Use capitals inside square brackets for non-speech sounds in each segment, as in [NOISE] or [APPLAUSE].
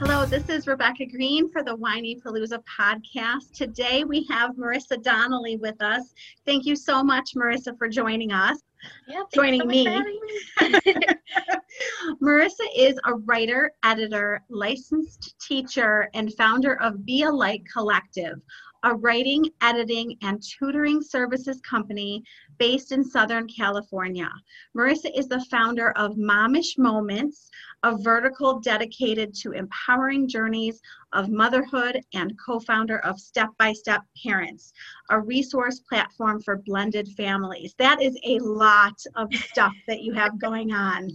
Hello, this is Rebecca Greene for the Whinypaluza podcast. Today we have Marisa Donnelly with us. Thank you so much, Marisa, for joining us. Yeah, joining so me. me. [LAUGHS] Marisa is a writer, editor, licensed teacher, and founder of Be a Light Collective, a writing, editing, and tutoring services company based in Southern California. Marisa is the founder of Momish Moments, a vertical dedicated to empowering journeys of motherhood and co founder of Step by Step Parents, a resource platform for blended families. That is a lot of stuff [LAUGHS] that you have going on.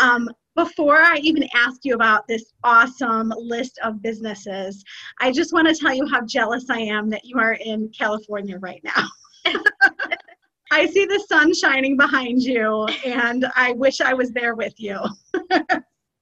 Um, before I even ask you about this awesome list of businesses, I just want to tell you how jealous I am that you are in California right now. [LAUGHS] I see the sun shining behind you, and I wish I was there with you.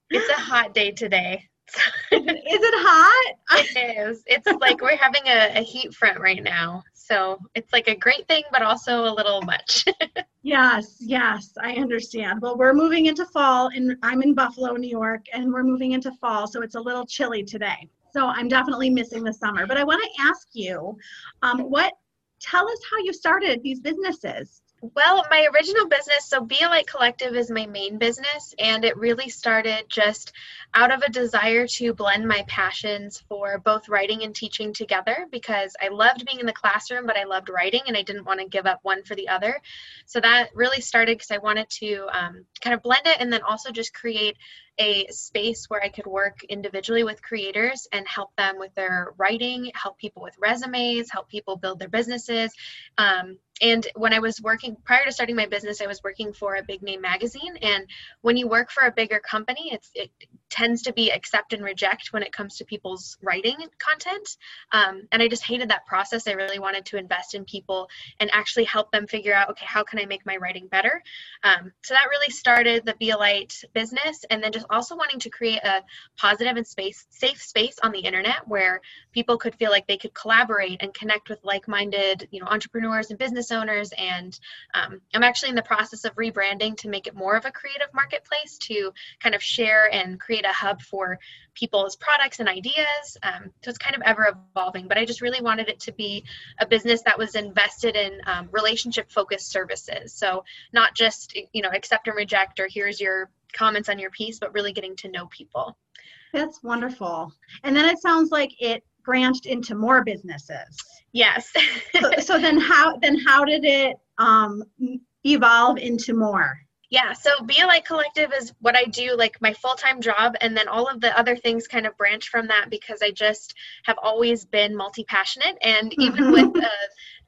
It's a hot day today. [LAUGHS] Is it hot? It is. It's like we're having a, a heat front right now. So it's like a great thing, but also a little much. [LAUGHS] Yes, yes, I understand. Well, we're moving into fall, and I'm in Buffalo, New York, and we're moving into fall, so it's a little chilly today. So I'm definitely missing the summer. But I want to ask you, um, what? Tell us how you started these businesses. Well, my original business, so Be Light Collective is my main business, and it really started just out of a desire to blend my passions for both writing and teaching together because I loved being in the classroom, but I loved writing and I didn't want to give up one for the other. So that really started because I wanted to um, kind of blend it and then also just create a space where I could work individually with creators and help them with their writing, help people with resumes, help people build their businesses. Um, and when I was working prior to starting my business, I was working for a big name magazine. And when you work for a bigger company, it's it tends to be accept and reject when it comes to people's writing content. Um, and I just hated that process. I really wanted to invest in people and actually help them figure out, okay, how can I make my writing better? Um, so that really started the Be a Light business, and then just also wanting to create a positive and space safe space on the internet where people could feel like they could collaborate and connect with like-minded, you know, entrepreneurs and business owners. And um, I'm actually in the process of rebranding to make it more of a creative marketplace to kind of share and create a hub for people's products and ideas. Um, so it's kind of ever evolving, but I just really wanted it to be a business that was invested in um, relationship focused services. So not just, you know, accept and reject or here's your comments on your piece, but really getting to know people. That's wonderful. And then it sounds like it branched into more businesses. Yes. so, so [LAUGHS] then how then how did it um, evolve into more? Yeah, so Light Collective is what I do, like my full time job, and then all of the other things kind of branch from that because I just have always been multi passionate, and [LAUGHS] even with uh,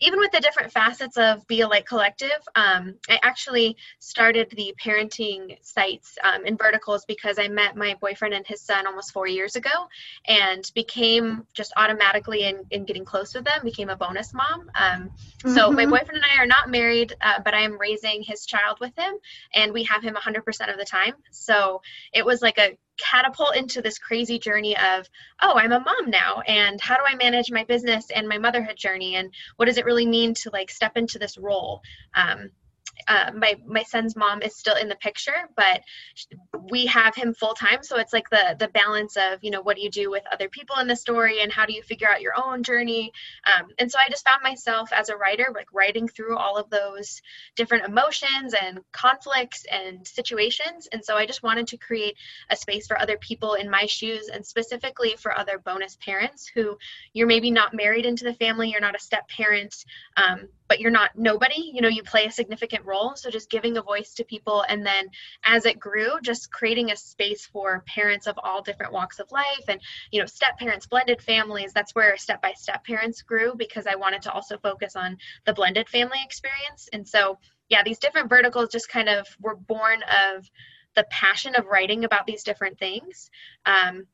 even with the different facets of Be a Light Collective, um, I actually started the parenting sites um, in verticals because I met my boyfriend and his son almost four years ago, and became just automatically in, in getting close with them, became a bonus mom. Um, mm-hmm. So my boyfriend and I are not married, uh, but I am raising his child with him and we have him 100% of the time. So it was like a catapult into this crazy journey of, oh, I'm a mom now, and how do I manage my business and my motherhood journey, and what does it really mean to like step into this role? Um, uh, my my son's mom is still in the picture, but we have him full time. So it's like the the balance of you know what do you do with other people in the story and how do you figure out your own journey. Um, and so I just found myself as a writer like writing through all of those different emotions and conflicts and situations. And so I just wanted to create a space for other people in my shoes and specifically for other bonus parents who you're maybe not married into the family, you're not a step parent. Um, but you're not nobody you know you play a significant role. So just giving a voice to people and then as it grew just creating a space for parents of all different walks of life and you know step parents blended families. That's where step by step parents grew because i wanted to also focus on the blended family experience. And so yeah these different verticals just kind of were born of the passion of writing about these different things. Um,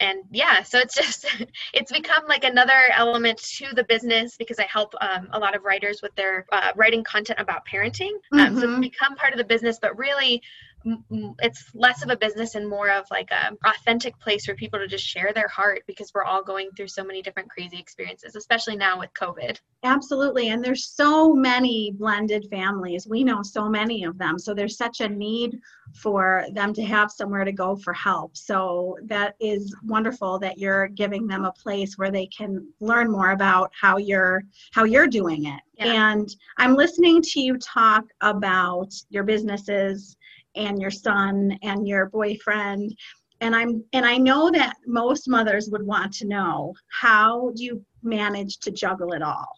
and yeah so it's just [LAUGHS] it's become like another element to the business because i help um, a lot of writers with their uh, writing content about parenting um, mm-hmm. so it's mm-hmm. become part of the business but really it's less of a business and more of like a authentic place for people to just share their heart because we're all going through so many different crazy experiences especially now with covid. Absolutely and there's so many blended families. We know so many of them so there's such a need for them to have somewhere to go for help. So that is wonderful that you're giving them a place where they can learn more about how you're how you're doing it. Yeah. and i'm listening to you talk about your businesses and your son and your boyfriend. And i'm and i know that most mothers would want to know how do you manage to juggle it all?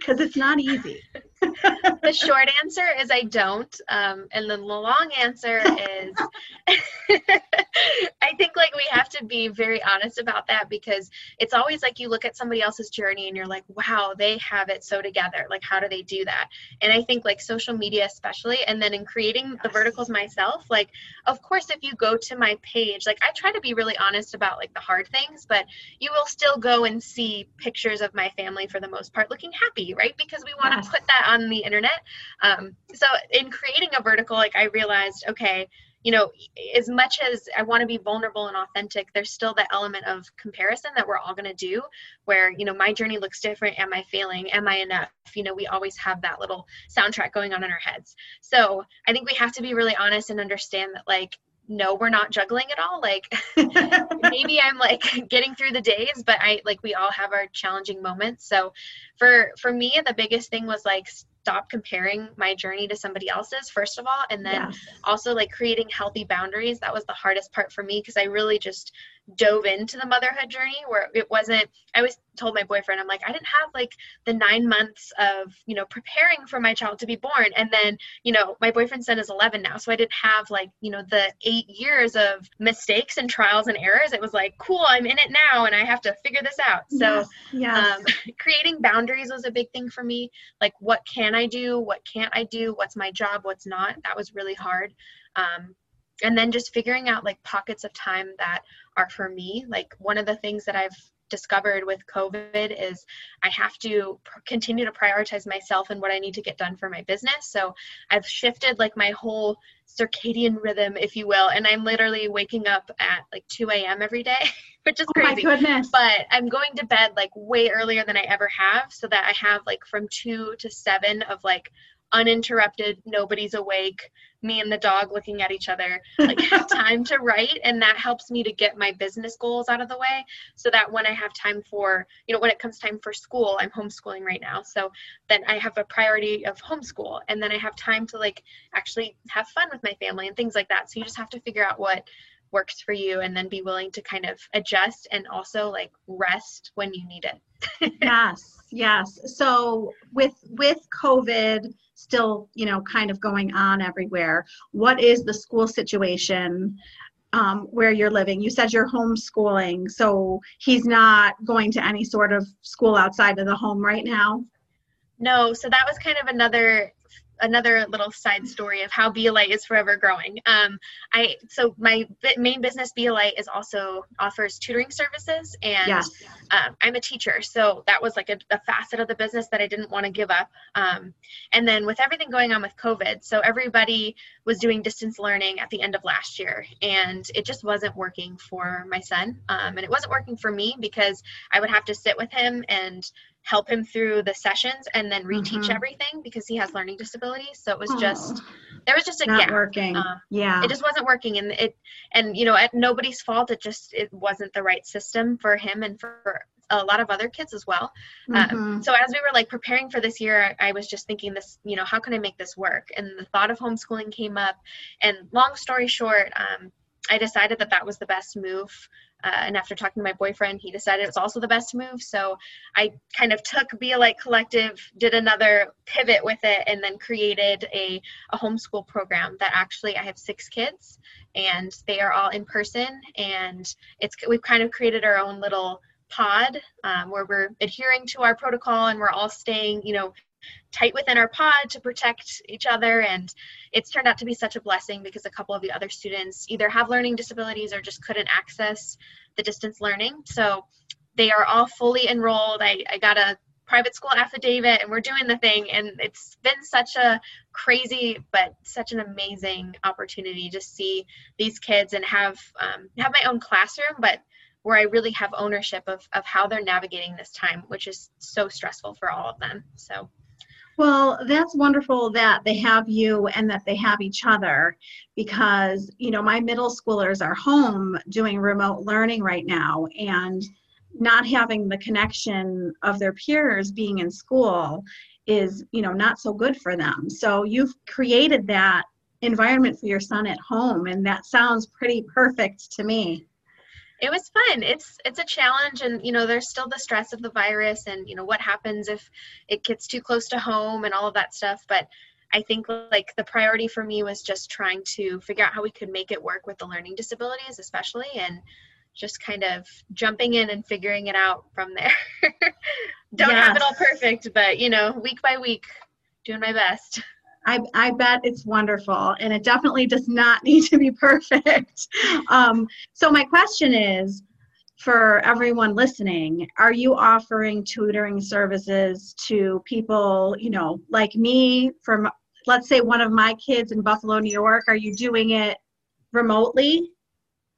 Because it's not easy [LAUGHS] the short answer is I don't. Um, and the long answer is [LAUGHS] I think like we have to be very honest about that because it's always like you look at somebody else's journey and you're like, wow, they have it so together. Like, how do they do that? And I think like social media, especially, and then in creating the verticals myself, like, of course, if you go to my page, like, I try to be really honest about like the hard things, but you will still go and see pictures of my family for the most part looking happy, right? Because we want to yes. put that on the internet. Um, so in creating a vertical, like I realized, okay, you know, as much as I want to be vulnerable and authentic, there's still that element of comparison that we're all going to do where, you know, my journey looks different. Am I failing? Am I enough? You know, we always have that little soundtrack going on in our heads. So I think we have to be really honest and understand that, like, no we're not juggling at all like [LAUGHS] maybe i'm like getting through the days but i like we all have our challenging moments so for for me the biggest thing was like stop comparing my journey to somebody else's first of all and then yes. also like creating healthy boundaries that was the hardest part for me because i really just dove into the motherhood journey where it wasn't i always told my boyfriend i'm like i didn't have like the nine months of you know preparing for my child to be born. And then you know my boyfriend's son is 11 now so i didn't have like you know the eight years of mistakes and trials and errors. It was like cool i'm in it now and i have to figure this out. So yeah yes. Um, [LAUGHS] creating boundaries was a big thing for me. Like what can i do? What can't i do? What's my job? What's not? That was really hard. Um, and then just figuring out like pockets of time that are for me. Like one of the things that i've discovered with covid is i have to pr- continue to prioritize myself and what i need to get done for my business. So i've shifted like my whole circadian rhythm if you will and i'm literally waking up at like 2 a.m every day [LAUGHS] which is crazy oh my goodness. but i'm going to bed like way earlier than i ever have so that i have like from 2 to 7 of like uninterrupted nobody's awake me and the dog looking at each other like have [LAUGHS] time to write and that helps me to get my business goals out of the way so that when i have time for you know when it comes time for school i'm homeschooling right now. So then i have a priority of homeschool and then i have time to like actually have fun with my family and things like that. So you just have to figure out what works for you and then be willing to kind of adjust and also like rest when you need it. [LAUGHS] Yes yes. So with with covid still you know kind of going on everywhere what is the school situation um, where you're living? You said you're homeschooling so he's not going to any sort of school outside of the home right now? No so that was kind of another another little side story of how BeaLight is forever growing. Um, I so my main business BeaLight is also offers tutoring services, and yes. um, I'm a teacher, so that was like a, a, facet of the business that I didn't want to give up. Um, and then with everything going on with COVID, so everybody was doing distance learning at the end of last year, and it just wasn't working for my son, um, and it wasn't working for me because I would have to sit with him and help him through the sessions and then reteach Mhm. everything because he has learning disabilities. So it was Oh, just there was just a not gap. working. Um, yeah. It just wasn't working, and it and you know at nobody's fault. It just it wasn't the right system for him and for a lot of other kids as well. Mhm. Um, so as we were like preparing for this year, I was just thinking this, you know, how can I make this work? And the thought of homeschooling came up. And long story short, um, I decided that that was the best move. Uh, and after talking to my boyfriend, he decided it was also the best move. So I kind of took Be a Light Collective, did another pivot with it, and then created a, a homeschool program that actually I have six kids and they are all in person. And it's we've kind of created our own little pod um, where we're adhering to our protocol and we're all staying, you know, tight within our pod to protect each other. And it's turned out to be such a blessing because a couple of the other students either have learning disabilities or just couldn't access the distance learning. So they are all fully enrolled. I, I got a private school affidavit and we're doing the thing and it's been such a crazy but such an amazing opportunity to see these kids and have um, have my own classroom but where I really have ownership of, of how they're navigating this time, which is so stressful for all of them. So, Well, that's wonderful that they have you and that they have each other because, you know, my middle schoolers are home doing remote learning right now and not having the connection of their peers being in school is, you know, not so good for them. So you've created that environment for your son at home and that sounds pretty perfect to me. It was fun. It's it's a challenge and you know there's still the stress of the virus and you know what happens if it gets too close to home and all of that stuff. But i think like the priority for me was just trying to figure out how we could make it work with the learning disabilities especially and just kind of jumping in and figuring it out from there. [LAUGHS] Don't have it all perfect but you know week by week doing my best I, I bet it's wonderful and it definitely does not [LAUGHS] need to be perfect. Um, so, my question is for everyone listening are you offering tutoring services to people, you know, like me, from let's say one of my kids in Buffalo, New York? Are you doing it remotely?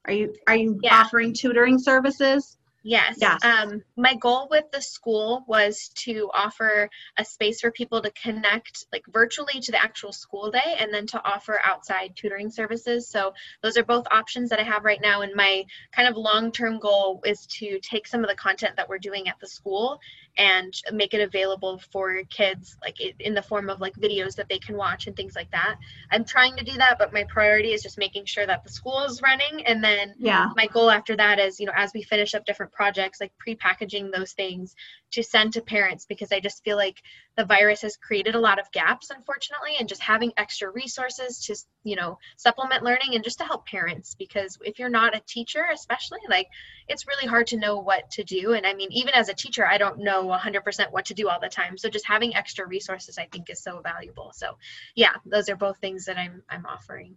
Are you are you Yeah. offering tutoring services? Yes. Yes. Um, my goal with the school was to offer a space for people to connect like virtually to the actual school day and then to offer outside tutoring services. So those are both options that I have right now. And my kind of long term goal is to take some of the content that we're doing at the school and make it available for kids like in the form of like videos that they can watch and things like that. I'm trying to do that, but my priority is just making sure that the school is running and then Yeah. my goal after that is you know as we finish up different projects like pre-packaging those things to send to parents because i just feel like the virus has created a lot of gaps unfortunately and just having extra resources to you know supplement learning and just to help parents because if you're not a teacher especially like it's really hard to know what to do. And i mean even as a teacher i don't know 100% what to do all the time. So just having extra resources i think is so valuable. So yeah those are both things that i'm i'm offering.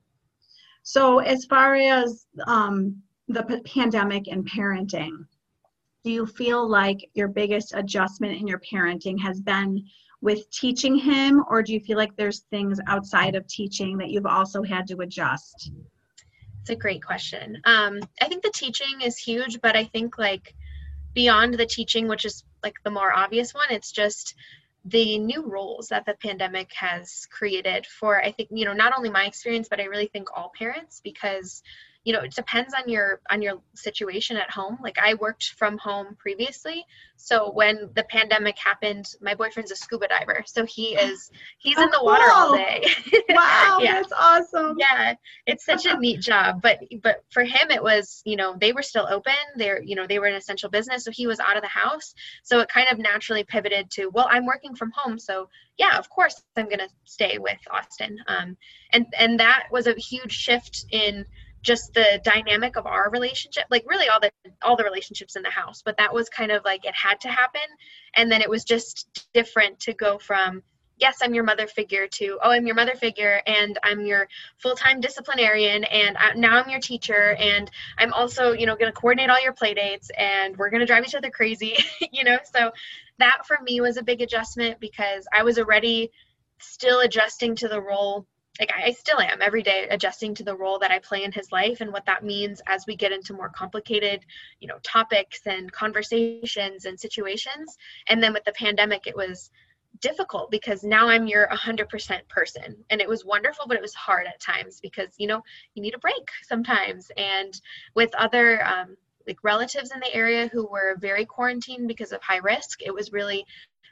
So, as far as um, the pandemic and parenting, do you feel like your biggest adjustment in your parenting has been with teaching him, or do you feel like there's things outside of teaching that you've also had to adjust? It's a great question. Um, I think the teaching is huge, but I think like beyond the teaching, which is like the more obvious one, it's just the new roles that the pandemic has created for I think you know not only my experience, but I really think all parents because you know it depends on your on your situation at home. Like i worked from home previously so when the pandemic happened my boyfriend's a scuba diver so he [GASPS] is he's in Oh, the water all day. [LAUGHS] Wow, Yeah. that's awesome. yeah it's such a [LAUGHS] neat job but but for him it was you know they were still open they're you know they were an essential business so he was out of the house. So it kind of naturally pivoted to well i'm working from home so yeah of course i'm going to stay with austin. Um, and and that was a huge shift in just the dynamic of our relationship like really all the all the relationships in the house but that was kind of like it had to happen. And then it was just different to go from yes i'm your mother figure to oh i'm your mother figure and i'm your full-time disciplinarian and I, now i'm your teacher and i'm also you know going to coordinate all your play dates and we're going to drive each other crazy [LAUGHS] you know? So that for me was a big adjustment because i was already still adjusting to the role like I still am every day adjusting to the role that I play in his life and what that means as we get into more complicated, you know, topics and conversations and situations. And then with the pandemic, it was difficult because now I'm your 100% person. And it was wonderful, but it was hard at times because, you know, you need a break sometimes. And with other, um, like relatives in the area who were very quarantined because of high risk, it was really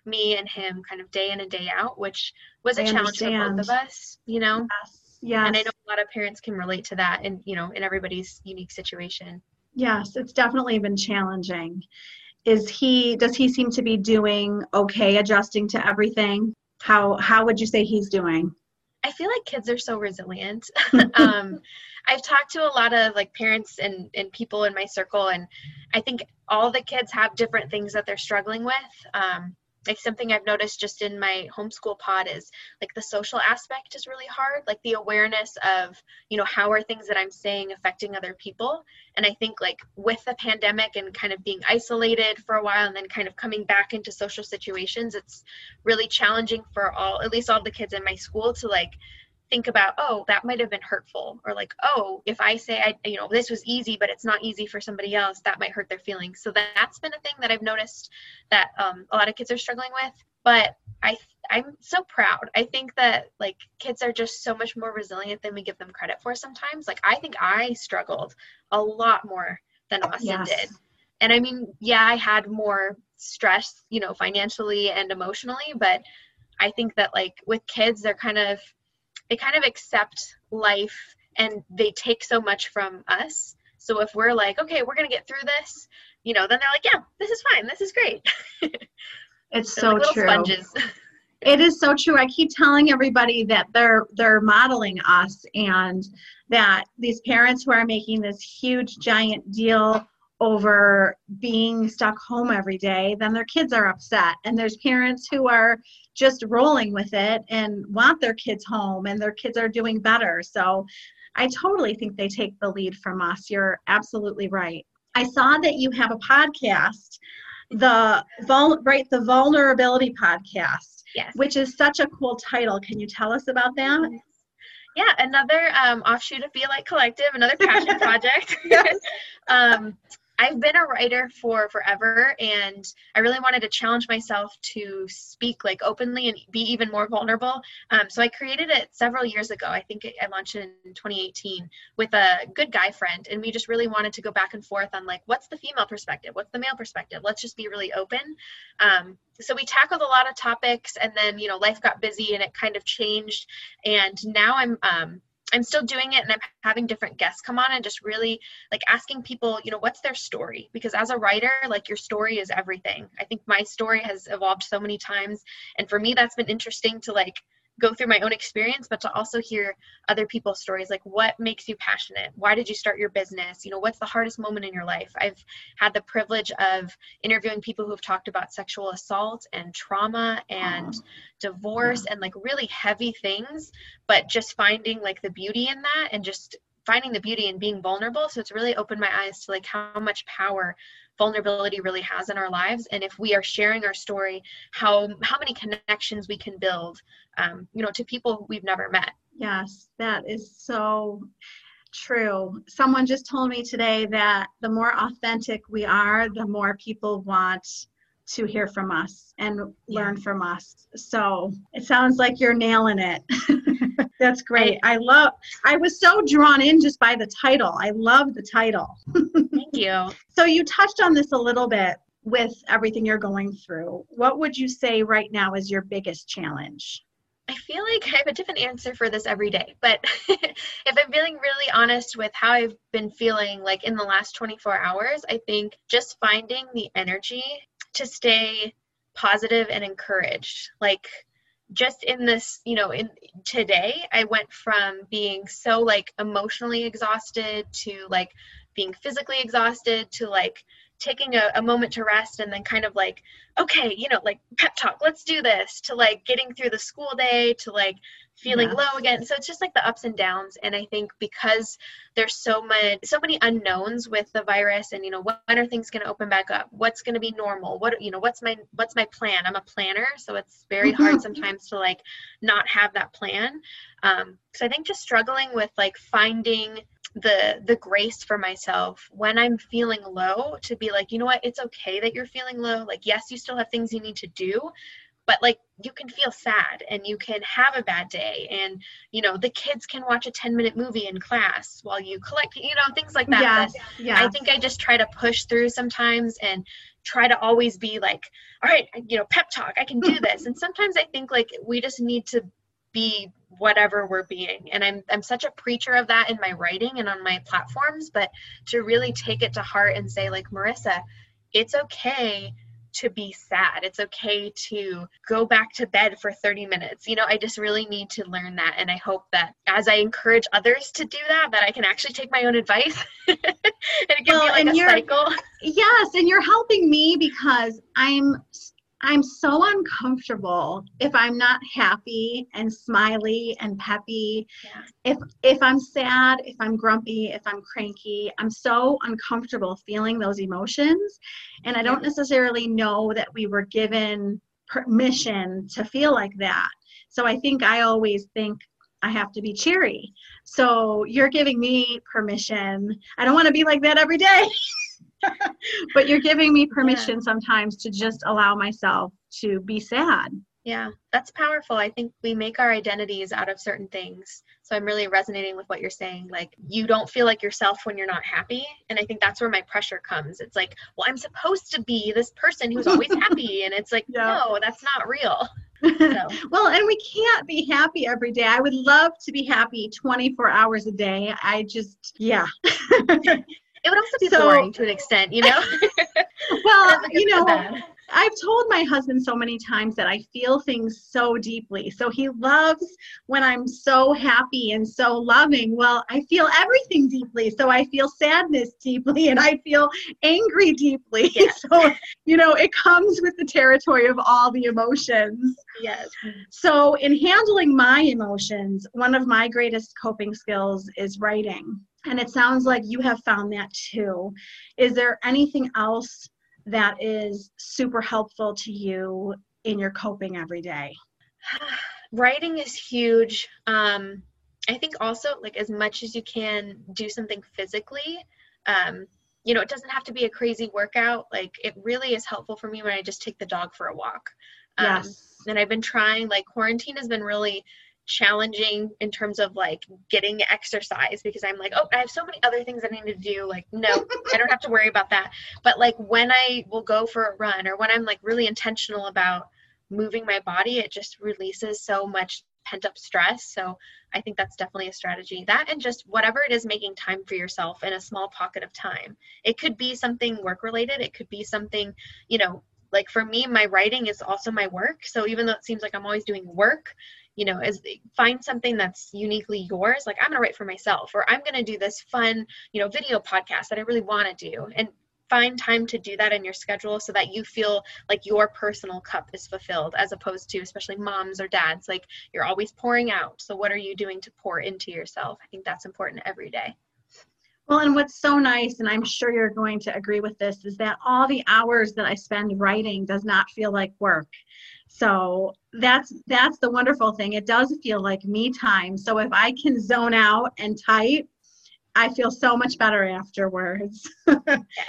me and him kind of day in and day out, which was a challenge understand. for both of us, you know? Yes. yes. And I know a lot of parents can relate to that and, you know, in everybody's unique situation. Yes, it's definitely been challenging. Is he, does he seem to be doing okay adjusting to everything? How, how would you say he's doing? I feel like kids are so resilient. [LAUGHS] um, I've talked to a lot of like parents and, and people in my circle, and I think all the kids have different things that they're struggling with. Um, like something I've noticed just in my homeschool pod is like the social aspect is really hard, like the awareness of, you know, how are things that I'm saying affecting other people. And I think like with the pandemic and kind of being isolated for a while and then kind of coming back into social situations, it's really challenging for all, at least all the kids in my school to like think about oh that might have been hurtful or like oh if i say i you know this was easy but it's not easy for somebody else that might hurt their feelings. So that's been a thing that i've noticed that um, a lot of kids are struggling with but i i'm so proud. I think that like kids are just so much more resilient than we give them credit for sometimes. Like i think i struggled a lot more than austin yes. did. And i mean yeah i had more stress you know financially and emotionally but i think that like with kids they're kind of they kind of accept life and they take so much from us. So if we're like, okay, we're gonna get through this, you know, then they're like, yeah, this is fine, this is great. [LAUGHS] it's so like true. Sponges. [LAUGHS] it is so true. I keep telling everybody that they're they're modeling us and that these parents who are making this huge giant deal over being stuck home every day, then their kids are upset. And there's parents who are just rolling with it and want their kids home and their kids are doing better. So I totally think they take the lead from us. You're absolutely right. I saw that you have a podcast, the vul- right the vulnerability podcast, yes. which is such a cool title. Can you tell us about that? Yeah, another um, offshoot of Be Like Collective, another passion [LAUGHS] project. [LAUGHS] um, I've been a writer for forever and I really wanted to challenge myself to speak like openly and be even more vulnerable. Um, so I created it several years ago. I think I launched it in 2018 with a good guy friend and we just really wanted to go back and forth on like what's the female perspective, what's the male perspective. Let's just be really open. Um, so we tackled a lot of topics and then you know life got busy and it kind of changed and now I'm um, I'm still doing it and I'm having different guests come on and just really like asking people, you know, what's their story? Because as a writer, like your story is everything. I think my story has evolved so many times. And for me, that's been interesting to like go through my own experience, but to also hear other people's stories. Like, what makes you passionate? Why did you start your business? You know, what's the hardest moment in your life? I've had the privilege of interviewing people who have talked about sexual assault and trauma and divorce yeah. and like really heavy things, but just finding like the beauty in that and just finding the beauty in being vulnerable. So it's really opened my eyes to like how much power vulnerability really has in our lives. And if we are sharing our story how how many connections we can build um, you know to people we've never met. Yes that is so true. Someone just told me today that the more authentic we are the more people want to hear from us and learn yeah. from us so it sounds like you're nailing it [LAUGHS] That's great. I love I was so drawn in just by the title. I love the title. Thank you. [LAUGHS] So you touched on this a little bit with everything you're going through. What would you say right now is your biggest challenge? I feel like I have a different answer for this every day, but [LAUGHS] if I'm feeling really honest with how I've been feeling like in the last 24 hours, I think just finding the energy to stay positive and encouraged. Like just in this, you know, in today, I went from being so like emotionally exhausted to like being physically exhausted to like taking a, a, moment to rest and then kind of like okay you know like pep talk let's do this to like getting through the school day to like feeling Yes. low again. So it's just like the ups and downs. And I think because there's so much, so many unknowns with the virus, and you know, when are things going to open back up? What's going to be normal? What you know, what's my what's my plan? I'm a planner, so it's very hard sometimes to like not have that plan. Um, so I think just struggling with like finding the the grace for myself when i'm feeling low to be like you know what it's okay that you're feeling low like yes you still have things you need to do but like you can feel sad and you can have a bad day and you know the kids can watch a 10 minute movie in class while you collect you know things like that. That Yes. i think i just try to push through sometimes and try to always be like all right you know pep talk i can do [LAUGHS] this. And sometimes i think like we just need to be whatever we're being. And i'm i'm such a preacher of that in my writing and on my platforms but to really take it to heart and say like marisa it's okay to be sad. It's okay to go back to bed for 30 minutes. You know i just really need to learn that and i hope that as i encourage others to do that that i can actually take my own advice [LAUGHS] and it Well, be like a cycle. Yes and you're helping me because i'm i'm so uncomfortable if i'm not happy and smiley and peppy Yeah. if if i'm sad if i'm grumpy if i'm cranky i'm so uncomfortable feeling those emotions and i don't necessarily know that we were given permission to feel like that so i think i always think I have to be cheery. So you're giving me permission. I don't want to be like that every day. [LAUGHS] [LAUGHS] but you're giving me permission sometimes to just allow myself to be sad. Yeah, that's powerful. I think we make our identities out of certain things. So I'm really resonating with what you're saying. Like, you don't feel like yourself when you're not happy. And I think that's where my pressure comes. It's like, well, I'm supposed to be this person who's always [LAUGHS] happy. And it's like, Yeah. no, that's not real. So, [LAUGHS] well, and we can't be happy every day. I would love to be happy 24 hours a day. I just, yeah. It would also be So- boring to an extent, you know? [LAUGHS] well, That's a good you know, bad. I've told my husband so many times that I feel things so deeply. So he loves when I'm so happy and so loving. Well, I feel everything deeply. So I feel sadness deeply and I feel angry deeply. [LAUGHS] Yeah. So, you know, it comes with the territory of all the emotions. yes. So, in handling my emotions, one of my greatest coping skills is writing. And it sounds like you have found that too. Is there anything else that is super helpful to you in your coping every day? [SIGHS] writing is huge um i think also like as much as you can do something physically um you know it doesn't have to be a crazy workout like it really is helpful for me when i just take the dog for a walk um, Yes. and i've been trying like quarantine has been really challenging in terms of like getting exercise because i'm like oh i have so many other things i need to do. Like no i don't have to worry about that. But like when i will go for a run or when i'm like really intentional about moving my body it just releases so much pent up stress. So i think that's definitely a strategy. That and just whatever it is making time for yourself in a small pocket of time. It could be something work related it could be something you know like for me my writing is also my work. So even though it seems like i'm always doing work you know as find something that's uniquely yours like i'm going to write for myself or i'm going to do this fun you know video podcast that i really want to do and find time to do that in your schedule so that you feel like your personal cup is fulfilled as opposed to especially moms or dads like you're always pouring out so what are you doing to pour into yourself i think that's important every day Well, and what's so nice, and I'm sure you're going to agree with this, is that all the hours that I spend writing does not feel like work. So that's that's the wonderful thing. It does feel like me time. So if I can zone out and type, I feel so much better afterwards. [LAUGHS]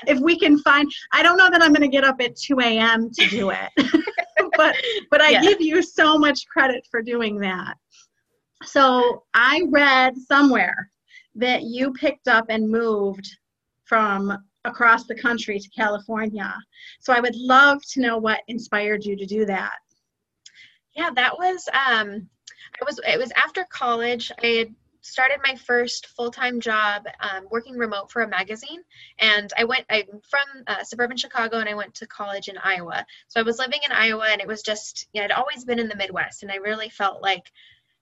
if we can find, I don't know that I'm going to get up at 2 a.m. to do it, [LAUGHS] but but I Yeah. give you so much credit for doing that. So I read somewhere that you picked up and moved from across the country to California. So I would love to know what inspired you to do that. Yeah that was um i was it was after college. I had started my first full-time job um, working remote for a magazine and i went i'm from uh, suburban chicago and i went to college in iowa. So i was living in iowa and it was just yeah, i'd always been in the midwest and i really felt like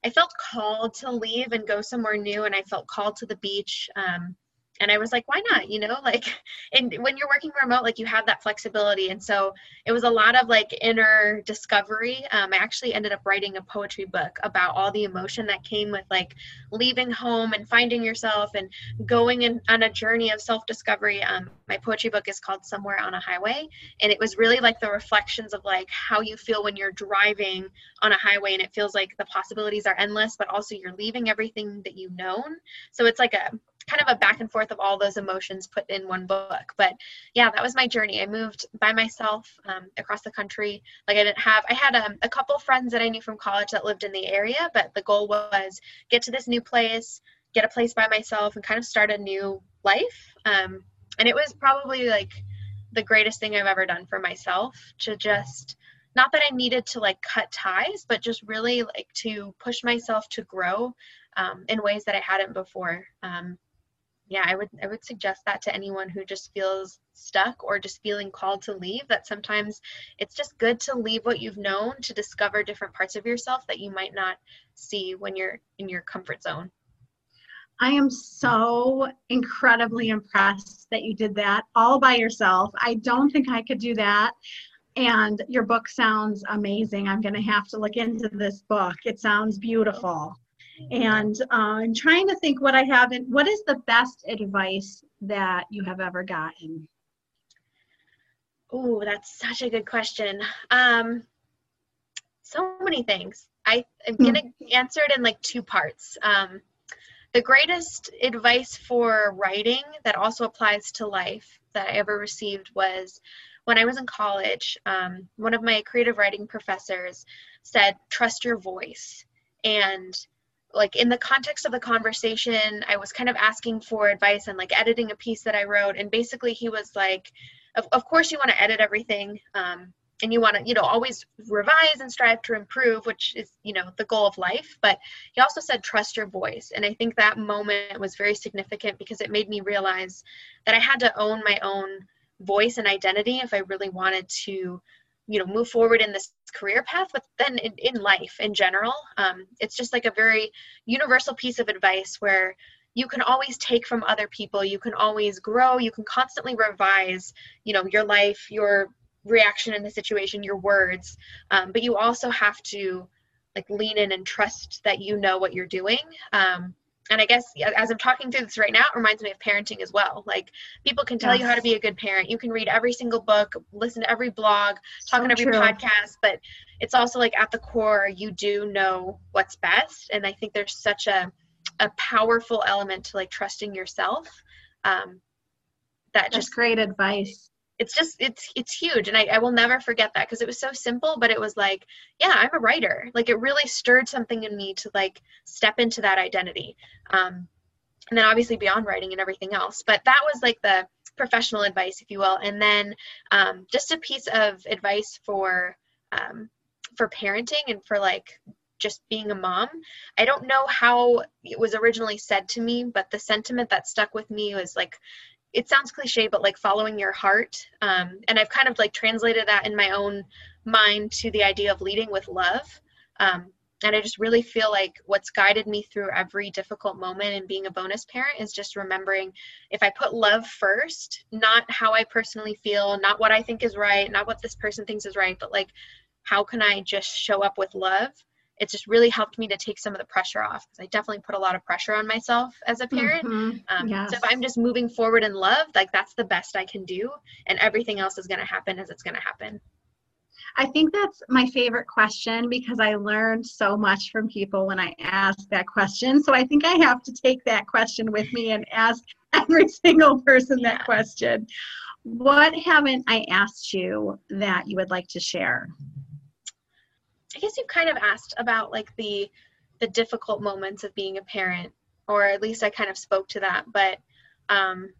i felt called to leave and go somewhere new and i felt called to the beach um, and I was like, why not? You know, [LAUGHS] like, and when you're working remote, like you have that flexibility. And so it was a lot of like inner discovery. Um, I actually ended up writing a poetry book about all the emotion that came with like leaving home and finding yourself and going in, on a journey of self discovery. Um, my poetry book is called Somewhere on a Highway. And it was really like the reflections of like how you feel when you're driving on a highway and it feels like the possibilities are endless, but also you're leaving everything that you've known. So it's like a kind of a back and forth of all those emotions put in one book. But yeah, that was my journey. I moved by myself um, across the country. Like I didn't have, I had um, a couple friends that I knew from college that lived in the area, but the goal was get to this new place, get a place by myself, and kind of start a new life. Um, and it was probably like the greatest thing I've ever done for myself to just not that I needed to like cut ties, but just really like to push myself to grow um, in ways that I hadn't before. Yeah, I would I would suggest that to anyone who just feels stuck or just feeling called to leave. That sometimes it's just good to leave what you've known to discover different parts of yourself that you might not see when you're in your comfort zone. I am so incredibly impressed that you did that all by yourself. I don't think I could do that. And your book sounds amazing. I'm going to have to look into this book. It sounds beautiful and uh, I'm trying to think what I haven't. What is the best advice that you have ever gotten? Oh, that's such a good question. Um, so many things. I, am hmm. gonna answer it in like two parts. Um, the greatest advice for writing that also applies to life that I ever received was when I was in college. Um, one of my creative writing professors said, "Trust your voice," and like in the context of the conversation i was kind of asking for advice and like editing a piece that i wrote and basically he was like of, of course you want to edit everything um, and you want to you know always revise and strive to improve which is you know the goal of life but he also said trust your voice and i think that moment was very significant because it made me realize that i had to own my own voice and identity if i really wanted to you know move forward in this career path but then in, in life in general. Um, it's just like a very universal piece of advice where you can always take from other people. You can always grow. You can constantly revise you know your life your reaction in the situation your words. Um, but you also have to like lean in and trust that you know what you're doing. Um, and I guess as I'm talking through this right now, it reminds me of parenting as well. Like people can tell yes. you how to be a good parent. You can read every single book, listen to every blog, talk so on every true. podcast, but it's also like at the core, you do know what's best. And I think there's such a a powerful element to like trusting yourself. Um, that That's just great advice it's just it's it's huge. And i, I will never forget that because it was so simple but it was like yeah i'm a writer. Like it really stirred something in me to like step into that identity. Um, and then obviously beyond writing and everything else. But that was like the professional advice if you will. And then um, just a piece of advice for um, for parenting and for like just being a mom. I don't know how it was originally said to me, but the sentiment that stuck with me was like it sounds cliche, but like following your heart. Um, and I've kind of like translated that in my own mind to the idea of leading with love. Um, and I just really feel like what's guided me through every difficult moment and being a bonus parent is just remembering if I put love first, not how I personally feel, not what I think is right, not what this person thinks is right, but like how can I just show up with love it's just really helped me to take some of the pressure off because I definitely put a lot of pressure on myself as a parent. Mm-hmm. Um, yes. So if I'm just moving forward in love, like that's the best I can do, and everything else is going to happen as it's going to happen. I think that's my favorite question because I learned so much from people when I asked that question. So I think I have to take that question with me and ask [LAUGHS] every single person yeah. that question. What haven't I asked you that you would like to share? I guess you kind of asked about like the the difficult moments of being a parent, or at least I kind of spoke to that. But um,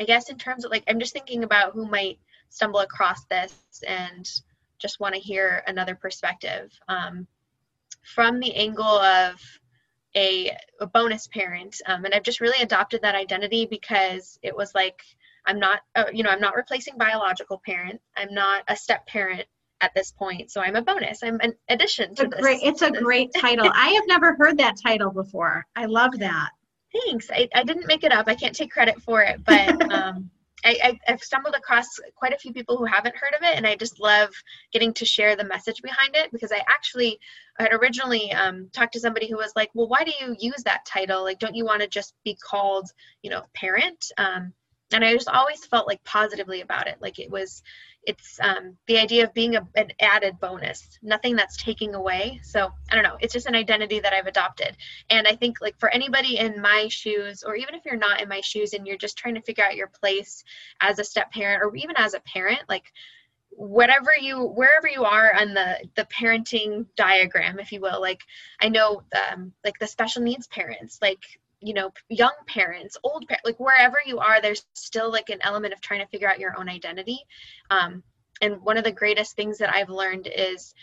I guess in terms of like, I'm just thinking about who might stumble across this and just want to hear another perspective um, from the angle of a, a bonus parent. Um, and I've just really adopted that identity because it was like I'm not, uh, you know, I'm not replacing biological parent. I'm not a step parent at this point. So I'm a bonus. I'm an addition to a this. Great, it's a great title. [LAUGHS] I have never heard that title before. I love that. Thanks. I, I didn't make it up. I can't take credit for it, but [LAUGHS] um, I, have stumbled across quite a few people who haven't heard of it, and I just love getting to share the message behind it because I actually had originally um, talked to somebody who was like, "Well, why do you use that title? Like, don't you want to just be called, you know, parent?" Um, and I just always felt like positively about it. Like it was, it's um, the idea of being a, an added bonus, nothing that's taking away. So I don't know. It's just an identity that I've adopted. And I think like for anybody in my shoes, or even if you're not in my shoes and you're just trying to figure out your place as a step parent or even as a parent, like whatever you wherever you are on the the parenting diagram if you will like i know um, like the special needs parents like you know young parents old parents like wherever you are there's still like an element of trying to figure out your own identity. Um, and one of the greatest things that i've learned is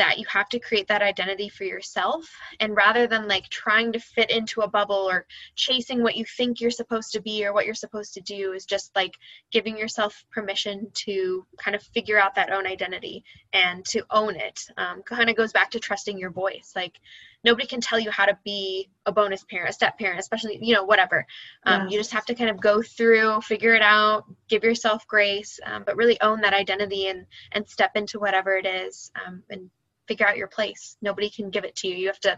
that you have to create that identity for yourself. And rather than like trying to fit into a bubble or chasing what you think you're supposed to be or what you're supposed to do is just like giving yourself permission to kind of figure out that own identity and to own it. Um, kind of goes back to trusting your voice. Like nobody can tell you how to be a bonus parent a step parent especially you know whatever um, yes. you just have to kind of go through figure it out give yourself grace um, but really own that identity and and step into whatever it is um, and figure out your place. Nobody can give it to you. You have to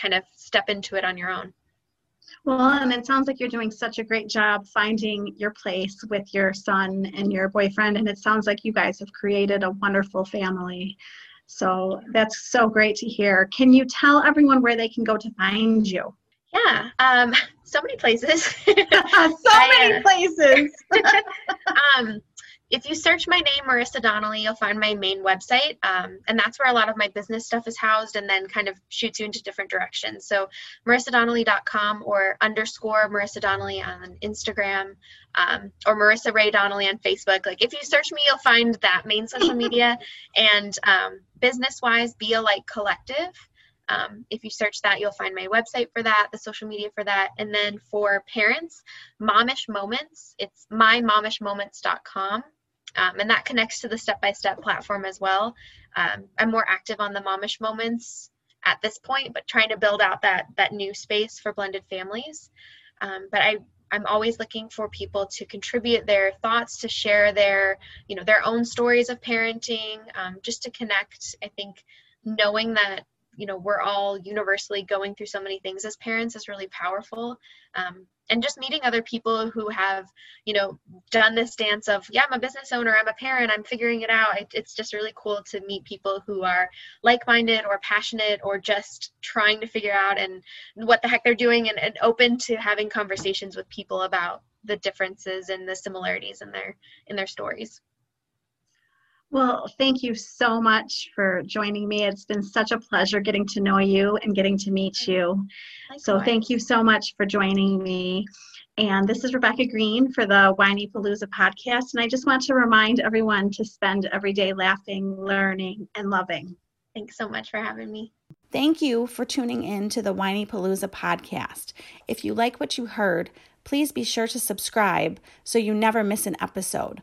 kind of step into it on your own. Well, and it sounds like you're doing such a great job finding your place with your son and your boyfriend. And it sounds like you guys have created a wonderful family. So that's so great to hear. Can you tell everyone where they can go to find you? Yeah, um, so many places. [LAUGHS] so [LAUGHS] many uh, places. [LAUGHS] um, if you search my name, Marisa Donnelly, you'll find my main website. Um, and that's where a lot of my business stuff is housed and then kind of shoots you into different directions. So marisadonnelly.com or underscore Marisa Donnelly on Instagram um, or Marisa Rae Donnelly on Facebook. Like if you search me, you'll find that main social [LAUGHS] media. and um, business wise, Be a Light Collective. Um, if you search that, you'll find my website for that, the social media for that. And then for parents, Momish Moments, it's mymomishmoments.com. Um, and that connects to the step by step platform as well. Um, I'm more active on the momish moments at this point, but trying to build out that that new space for blended families. Um, but I I'm always looking for people to contribute their thoughts, to share their you know their own stories of parenting, um, just to connect. I think knowing that you know we're all universally going through so many things as parents is really powerful um, and just meeting other people who have you know done this dance of yeah i'm a business owner i'm a parent i'm figuring it out. It, it's just really cool to meet people who are like-minded or passionate or just trying to figure out and what the heck they're doing and, and open to having conversations with people about the differences and the similarities in their in their stories well, thank you so much for joining me. It's been such a pleasure getting to know you and getting to meet mm-hmm. you. Likewise. So, thank you so much for joining me. And this is Rebecca Greene for the Whinypaluza podcast. And I just want to remind everyone to spend every day laughing, learning, and loving. Thanks so much for having me. Thank you for tuning in to the Whinypaluza podcast. If you like what you heard, please be sure to subscribe so you never miss an episode.